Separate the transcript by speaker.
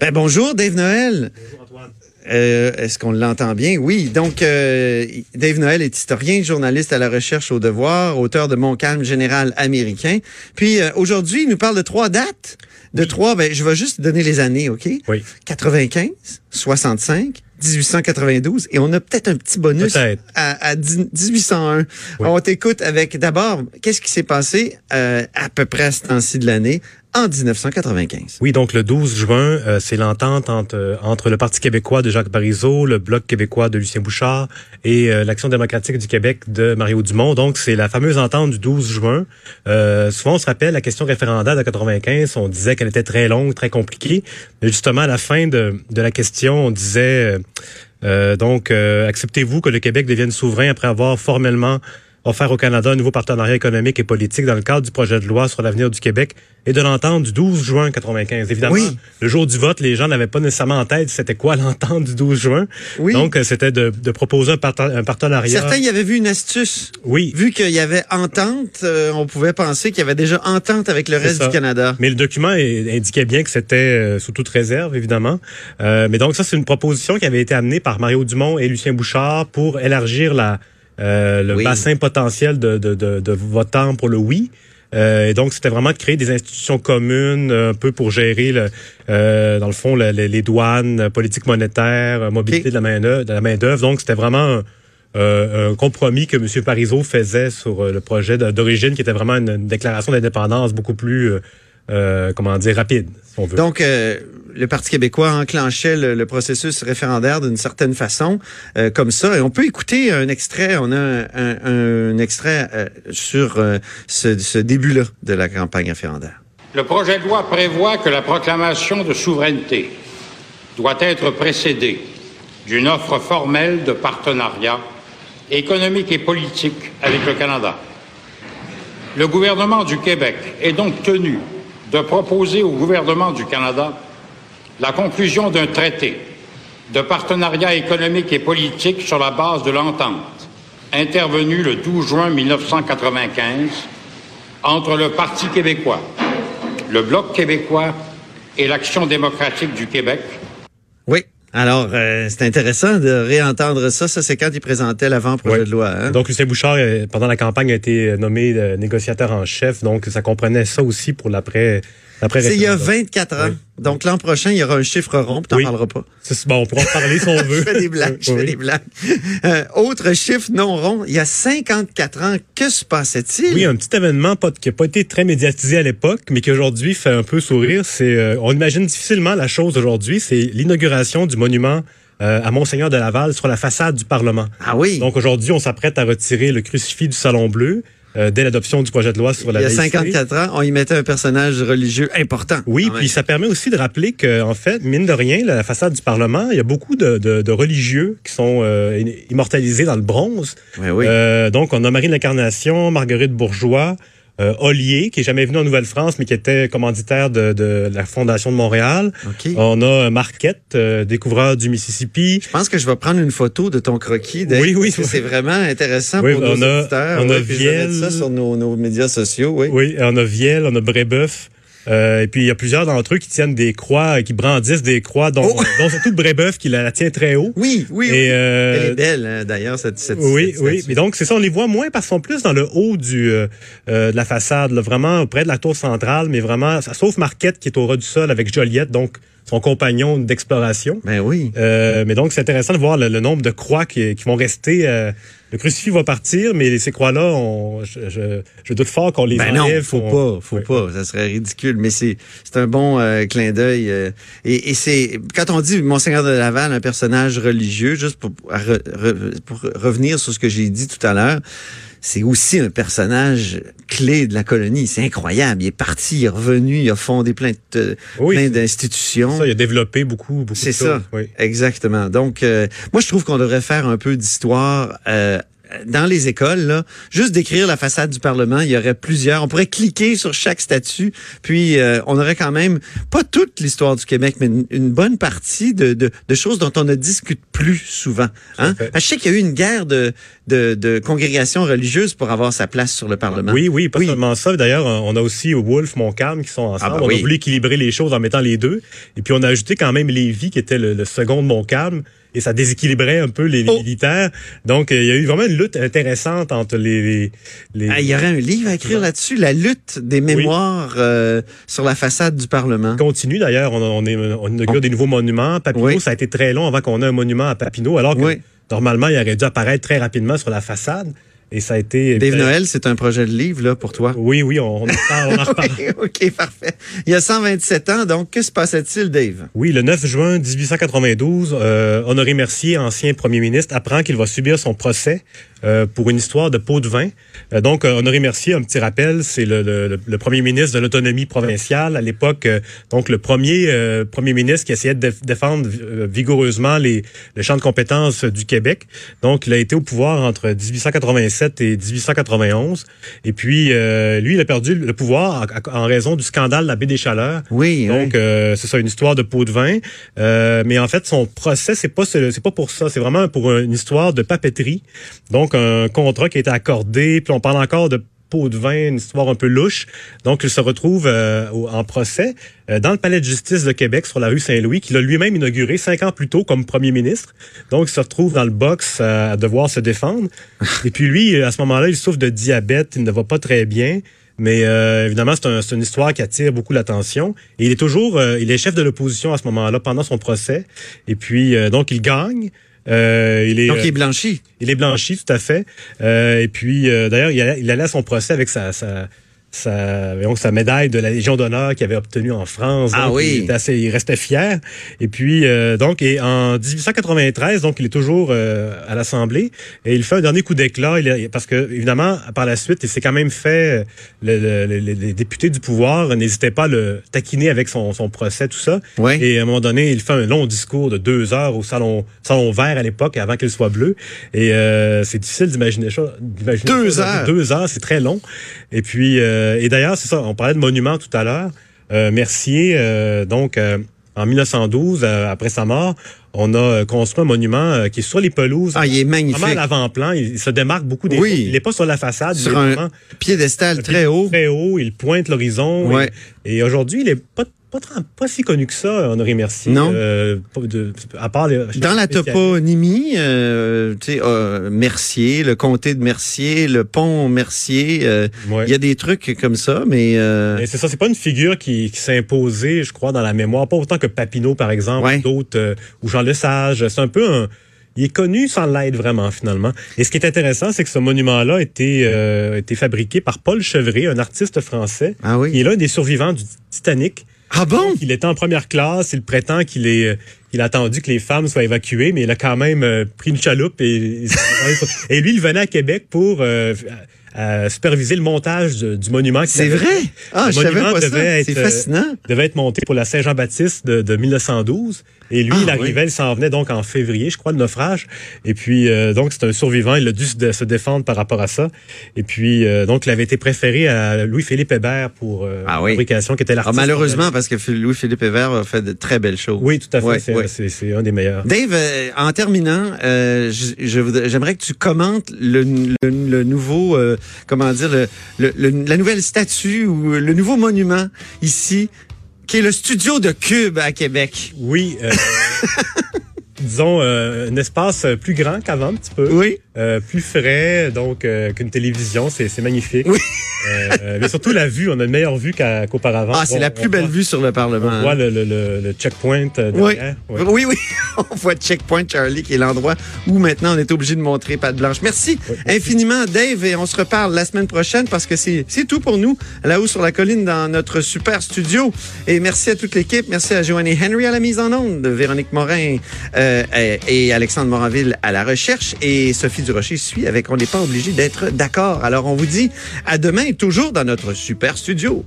Speaker 1: Ben bonjour, Dave Noël.
Speaker 2: Bonjour Antoine.
Speaker 1: Euh, Est-ce qu'on l'entend bien? Oui. Donc, euh, Dave Noël est historien, journaliste à la recherche au devoir, auteur de Mon calme général américain. Puis euh, aujourd'hui, il nous parle de trois dates. De trois, ben, je vais juste donner les années, OK?
Speaker 2: Oui.
Speaker 1: 95, 65, 1892. Et on a peut-être un petit bonus à, à 10 1801.
Speaker 2: Oui.
Speaker 1: On t'écoute avec d'abord, qu'est-ce qui s'est passé euh, à peu près à ce temps-ci de l'année? En 1995?
Speaker 2: Oui, donc le 12 juin, euh, c'est l'entente entre, euh, entre le Parti québécois de Jacques Parizeau, le Bloc québécois de Lucien Bouchard et euh, l'Action démocratique du Québec de Mario Dumont. Donc, c'est la fameuse entente du 12 juin. Souvent, on se rappelle la question référendaire de 95, on disait qu'elle était très longue, très compliquée. Mais justement, à la fin de, de la question, on disait... donc, acceptez-vous que le Québec devienne souverain après avoir formellement offert au Canada un nouveau partenariat économique et politique dans le cadre du projet de loi sur l'avenir du Québec et de l'entente du 12 juin 95. Évidemment,
Speaker 1: Oui.
Speaker 2: le jour du vote, les gens n'avaient pas nécessairement en tête c'était quoi l'entente du 12 juin.
Speaker 1: Oui.
Speaker 2: Donc, euh, c'était de, de proposer un, partenariat.
Speaker 1: Certains y avaient vu une astuce.
Speaker 2: Oui.
Speaker 1: Vu qu'il y avait entente, euh, on pouvait penser qu'il y avait déjà entente avec le reste
Speaker 2: ça.
Speaker 1: du Canada.
Speaker 2: Mais le document indiquait bien que c'était euh, sous toute réserve, évidemment. Euh, mais donc ça, c'est une proposition qui avait été amenée par Mario Dumont et Lucien Bouchard pour élargir la, le
Speaker 1: Oui.
Speaker 2: bassin potentiel de, de, de, de votants pour le oui. Euh, et donc, c'était vraiment de créer des institutions communes euh, un peu pour gérer, le, euh, dans le fond, le- le- les douanes, euh, politique monétaire, euh, mobilité de la main de la main d'œuvre. Donc, c'était vraiment un, euh, un compromis que M. Parizeau faisait sur euh, le projet d'origine, qui était vraiment une, une déclaration d'indépendance beaucoup plus, euh, comment dire, rapide, si on veut.
Speaker 1: Donc, euh, le Parti québécois enclenchait le, le processus référendaire d'une certaine façon, euh, comme ça. Et on peut écouter un extrait. On a un, un- un extrait euh, sur euh, ce, ce début-là de la campagne référendaire.
Speaker 3: Le projet de loi prévoit que la proclamation de souveraineté doit être précédée d'une offre formelle de partenariat économique et politique avec le Canada. Le gouvernement du Québec est donc tenu de proposer au gouvernement du Canada la conclusion d'un traité de partenariat économique et politique sur la base de l'entente intervenue le 12 juin 1995 entre le Parti québécois, le Bloc québécois et l'Action démocratique du Québec.
Speaker 1: Alors, euh, c'est intéressant de réentendre ça. Ça, c'est quand il présentait l'avant-projet
Speaker 2: Ouais.
Speaker 1: de loi. hein?
Speaker 2: Donc, Lucien Bouchard, euh, pendant la campagne, a été euh, nommé euh, négociateur en chef. Donc, ça comprenait ça aussi pour l'après.
Speaker 1: c'est il y a
Speaker 2: référendum.
Speaker 1: 24 ans. Donc, l'an prochain, il y aura un chiffre rond, puis t'en
Speaker 2: Oui.
Speaker 1: parleras pas.
Speaker 2: C'est- Bon, on pourra en parler si on veut.
Speaker 1: Je fais des blagues, je
Speaker 2: Oui.
Speaker 1: fais des blagues. Euh, autre chiffre non rond, il y a 54 ans, que se passait-il?
Speaker 2: Oui, un petit événement pas, qui n'a pas été très médiatisé à l'époque, mais qui aujourd'hui fait un peu sourire. C'est, euh, on imagine difficilement la chose aujourd'hui. C'est l'inauguration du monument euh, à Monseigneur de Laval sur la façade du Parlement.
Speaker 1: Ah oui,
Speaker 2: Donc aujourd'hui, on s'apprête à retirer le crucifix du Salon Bleu euh, dès l'adoption du projet de loi sur
Speaker 1: il
Speaker 2: la
Speaker 1: y a
Speaker 2: laïcité.
Speaker 1: 54 ans, on y mettait un personnage religieux important.
Speaker 2: Oui,
Speaker 1: même.
Speaker 2: puis ça permet aussi de rappeler que, en fait, mine de rien, la façade du Parlement, il y a beaucoup de, de- de religieux qui sont euh, immortalisés dans le bronze.
Speaker 1: Oui, oui.
Speaker 2: Euh, donc, on a Marie de l'Incarnation, Marguerite Bourgeois, euh, Ollier, qui est jamais venu en Nouvelle-France, mais qui était commanditaire de, de la Fondation de Montréal.
Speaker 1: OK.
Speaker 2: On a euh, Marquette, euh, découvreur du Mississippi.
Speaker 1: Je pense que je vais prendre une photo de ton croquis. Dave,
Speaker 2: Oui, oui,
Speaker 1: parce que. C'est vraiment intéressant
Speaker 2: Oui,
Speaker 1: pour
Speaker 2: on
Speaker 1: nos
Speaker 2: a-
Speaker 1: auditeurs.
Speaker 2: on a
Speaker 1: ouais, ça sur nos, nos médias sociaux. Oui.
Speaker 2: Oui, on a Vielle, on a Brébeuf. Euh, et puis, il y a plusieurs d'entre eux qui tiennent des croix, qui brandissent des croix, dont,
Speaker 1: Oh!
Speaker 2: dont surtout Brébeuf, qui la, la tient très haut.
Speaker 1: Oui, oui, oui.
Speaker 2: Et, euh,
Speaker 1: Elle est belle, hein, d'ailleurs, cette, cette
Speaker 2: Oui,
Speaker 1: cette
Speaker 2: oui. Mais donc, c'est ça, on les voit moins parce qu'ils sont plus dans le haut du euh, euh, de la façade, là, vraiment près de la tour centrale, mais vraiment, sauf Marquette qui est au ras du sol avec Joliette, donc son compagnon d'exploration.
Speaker 1: Ben oui.
Speaker 2: Euh, mais donc, c'est intéressant de voir le, le nombre de croix qui, qui vont rester. Le crucifix va partir, mais ces croix-là, je, je, je doute fort qu'on les
Speaker 1: Ben non,
Speaker 2: enlève.
Speaker 1: faut
Speaker 2: qu'on-
Speaker 1: pas, faut
Speaker 2: Oui.
Speaker 1: pas, ça serait ridicule. Mais c'est c'est un bon euh, clin d'œil. euh, et et c'est quand on dit Monseigneur de Laval, un personnage religieux, juste pour revenir sur ce que j'ai dit tout à l'heure, c'est aussi un personnage clé de la colonie. C'est incroyable. Il est parti, il est revenu, il a fondé plein de
Speaker 2: Oui,
Speaker 1: plein
Speaker 2: c'est-
Speaker 1: d'institutions.
Speaker 2: Ça, il a développé beaucoup, beaucoup
Speaker 1: C'est
Speaker 2: de choses.
Speaker 1: ça.
Speaker 2: Oui.
Speaker 1: Exactement. Donc, euh, moi, je trouve qu'on devrait faire un peu d'histoire euh, dans les écoles, là, juste d'écrire la façade du Parlement, il y aurait plusieurs. On pourrait cliquer sur chaque statut, puis euh, on aurait quand même pas toute l'histoire du Québec, mais une, une bonne partie de, de, de, choses dont on ne discute plus souvent. Hein? Je sais qu'il y a eu une guerre de, de, de congrégations religieuses pour avoir sa place sur le Parlement.
Speaker 2: Oui, oui, pas seulement ça. D'ailleurs, on a aussi Wolf, Montcalm qui sont ensemble. Ah bah on a voulu équilibrer les choses en mettant les deux. Et puis on a ajouté quand même Lévis, qui était le, le second de Montcalm et ça déséquilibrait un peu les, oh. militaires. Donc, euh, il y a eu vraiment une lutte intéressante entre les... les,
Speaker 1: ah, il y aurait un livre à écrire là-dessus, la lutte des mémoires euh, sur la façade du Parlement.
Speaker 2: Continue d'ailleurs, on, on, est, on inaugure des nouveaux monuments. Papineau, ça a été très long avant qu'on ait un monument à Papineau, alors que normalement, il aurait dû apparaître très rapidement sur la façade. Et ça a été.
Speaker 1: Dave Noël, c'est un projet de livre là pour toi.
Speaker 2: Oui, oui, on, on, en, reparle.
Speaker 1: ok, parfait. Il y a 127 ans, donc que se passait-il, Dave?
Speaker 2: Oui, le 9 juin 1892, euh, Honoré Mercier, ancien premier ministre, apprend qu'il va subir son procès euh, pour une histoire de pot de vin. Euh, donc, euh, Honoré Mercier, un petit rappel, c'est le, le, le, premier ministre de l'autonomie provinciale à l'époque. donc, le premier premier ministre qui essayait de défendre vigoureusement les, les champs de compétences du Québec. Donc, il a été au pouvoir entre 1887 et 1891. Et puis, lui, il a perdu le pouvoir en, raison du scandale de la baie des Chaleurs.
Speaker 1: Oui.
Speaker 2: Donc, c'est ça, une histoire de pot de vin. mais en fait, son procès, c'est pas c'est pas pour ça. C'est vraiment pour une histoire de papeterie. Donc, un contrat qui a été accordé, puis on parle encore de pot de vin, une histoire un peu louche. Donc, il se retrouve euh, en procès euh, dans le palais de justice de Québec, sur la rue Saint-Louis, qu'il a lui-même inauguré cinq ans plus tôt comme premier ministre. Donc, il se retrouve dans le box euh, à devoir se défendre. Et puis lui, à ce moment-là, il souffre de diabète, il ne va pas très bien. Mais évidemment, c'est un, une histoire qui attire beaucoup l'attention. Et il est toujours, il est chef de l'opposition à ce moment-là pendant son procès. Et puis, donc, il gagne.
Speaker 1: Euh, il est, Donc, il est blanchi.
Speaker 2: Il est blanchi, tout à fait. Euh, et puis, euh, d'ailleurs, il, il allait à son procès avec sa, sa, sa, donc, sa médaille de la Légion d'honneur qu'il avait obtenue en France.
Speaker 1: Ah oui.
Speaker 2: Il, assez, il restait fier. Et puis, euh, donc, et en 1893, donc, il est toujours euh, à l'Assemblée et il fait un dernier coup d'éclat parce que, évidemment, par la suite, il s'est quand même fait, le, le, les députés du pouvoir n'hésitaient pas à le taquiner avec son, son procès, tout ça.
Speaker 1: Oui.
Speaker 2: Et à un moment donné, il fait un long discours de deux heures au salon, salon vert à l'époque, avant qu'il soit bleu. Et euh, c'est difficile d'imaginer ça.
Speaker 1: Deux heures.
Speaker 2: Deux heures, c'est très long. Et puis, euh, et d'ailleurs, c'est ça, on parlait de monuments tout à l'heure. Euh, Mercier, euh, donc, en 1912, après sa mort, on a construit un monument qui est sur les pelouses.
Speaker 1: Ah, il est magnifique.
Speaker 2: Vraiment à l'avant-plan. Il, se démarque beaucoup des
Speaker 1: oui.
Speaker 2: Il n'est pas sur la façade.
Speaker 1: Sur un piédestal très haut.
Speaker 2: Très haut. Il pointe l'horizon.
Speaker 1: Ouais.
Speaker 2: Et, et aujourd'hui, il est pas pas, pas si connu que ça, Honoré Mercier.
Speaker 1: Non.
Speaker 2: Euh, de, à part les,
Speaker 1: Dans la toponymie, euh, tu sais, euh, Mercier, le comté de Mercier, le pont Mercier, euh, il y a des trucs comme ça, mais... Euh,
Speaker 2: c'est ça, c'est pas une figure qui, qui s'est imposée, je crois, dans la mémoire, pas autant que Papineau, par exemple,
Speaker 1: ouais.
Speaker 2: d'autres, ou Jean Lesage. C'est un peu un... Il est connu sans l'aide vraiment finalement. Et ce qui est intéressant, c'est que ce monument-là a été, euh, été fabriqué par Paul Chevret, un artiste français,
Speaker 1: ah oui.
Speaker 2: qui est l'un des survivants du Titanic.
Speaker 1: Ah bon?
Speaker 2: Donc, il était en première classe. Il prétend qu'il est, il a attendu que les femmes soient évacuées, mais il a quand même euh, pris une chaloupe et, et lui, il venait à Québec pour euh, euh, superviser le montage de, du monument.
Speaker 1: C'est vrai? Ah,
Speaker 2: le
Speaker 1: je savais pas ça.
Speaker 2: C'est
Speaker 1: euh, fascinant.
Speaker 2: devait être monté pour la Saint-Jean-Baptiste de, de 1912. Et lui,
Speaker 1: Ah,
Speaker 2: il arrivait,
Speaker 1: oui.
Speaker 2: il s'en venait donc en février, je crois, de naufrage. Et puis, euh, donc, c'est un survivant. Il a dû se, se défendre par rapport à ça. Et puis, euh, donc, il avait été préféré à Louis-Philippe Hébert pour euh,
Speaker 1: Ah
Speaker 2: la fabrication, qui était
Speaker 1: Ah,
Speaker 2: l'artiste.
Speaker 1: malheureusement, parce que Louis-Philippe Hébert a fait de très belles choses.
Speaker 2: Oui, tout à fait. C'est, un des meilleurs.
Speaker 1: Dave, en terminant, euh, j'aimerais que tu commentes le, le- le nouveau, euh, comment dire, le- la nouvelle statue ou le nouveau monument ici, qui est le studio de Cube à Québec.
Speaker 2: Oui. euh, disons, euh, un espace plus grand qu'avant, un petit peu.
Speaker 1: Oui.
Speaker 2: Euh, plus frais, donc euh, qu'une télévision, c'est c'est magnifique.
Speaker 1: Oui.
Speaker 2: Euh, mais surtout la vue, on a une meilleure vue qu'auparavant.
Speaker 1: Ah, c'est la plus belle
Speaker 2: voit-
Speaker 1: vue sur le Parlement.
Speaker 2: On voit le, le, le, le checkpoint euh,
Speaker 1: Oui.
Speaker 2: derrière. Ouais.
Speaker 1: Oui, oui. On voit Checkpoint Charlie, qui est l'endroit où maintenant on est obligé de montrer patte blanche. Merci
Speaker 2: Oui,
Speaker 1: infiniment, Dave, et on se reparle la semaine prochaine parce que c'est tout pour nous, là-haut sur la colline dans notre super studio. Et merci à toute l'équipe. Merci à Joanne Henry à la mise en onde, Véronique Morin euh, et et Alexandre Moranville à la recherche et Sophie Durocher suit avec On n'est pas obligé d'être d'accord. Alors on vous dit à demain, toujours dans notre super studio.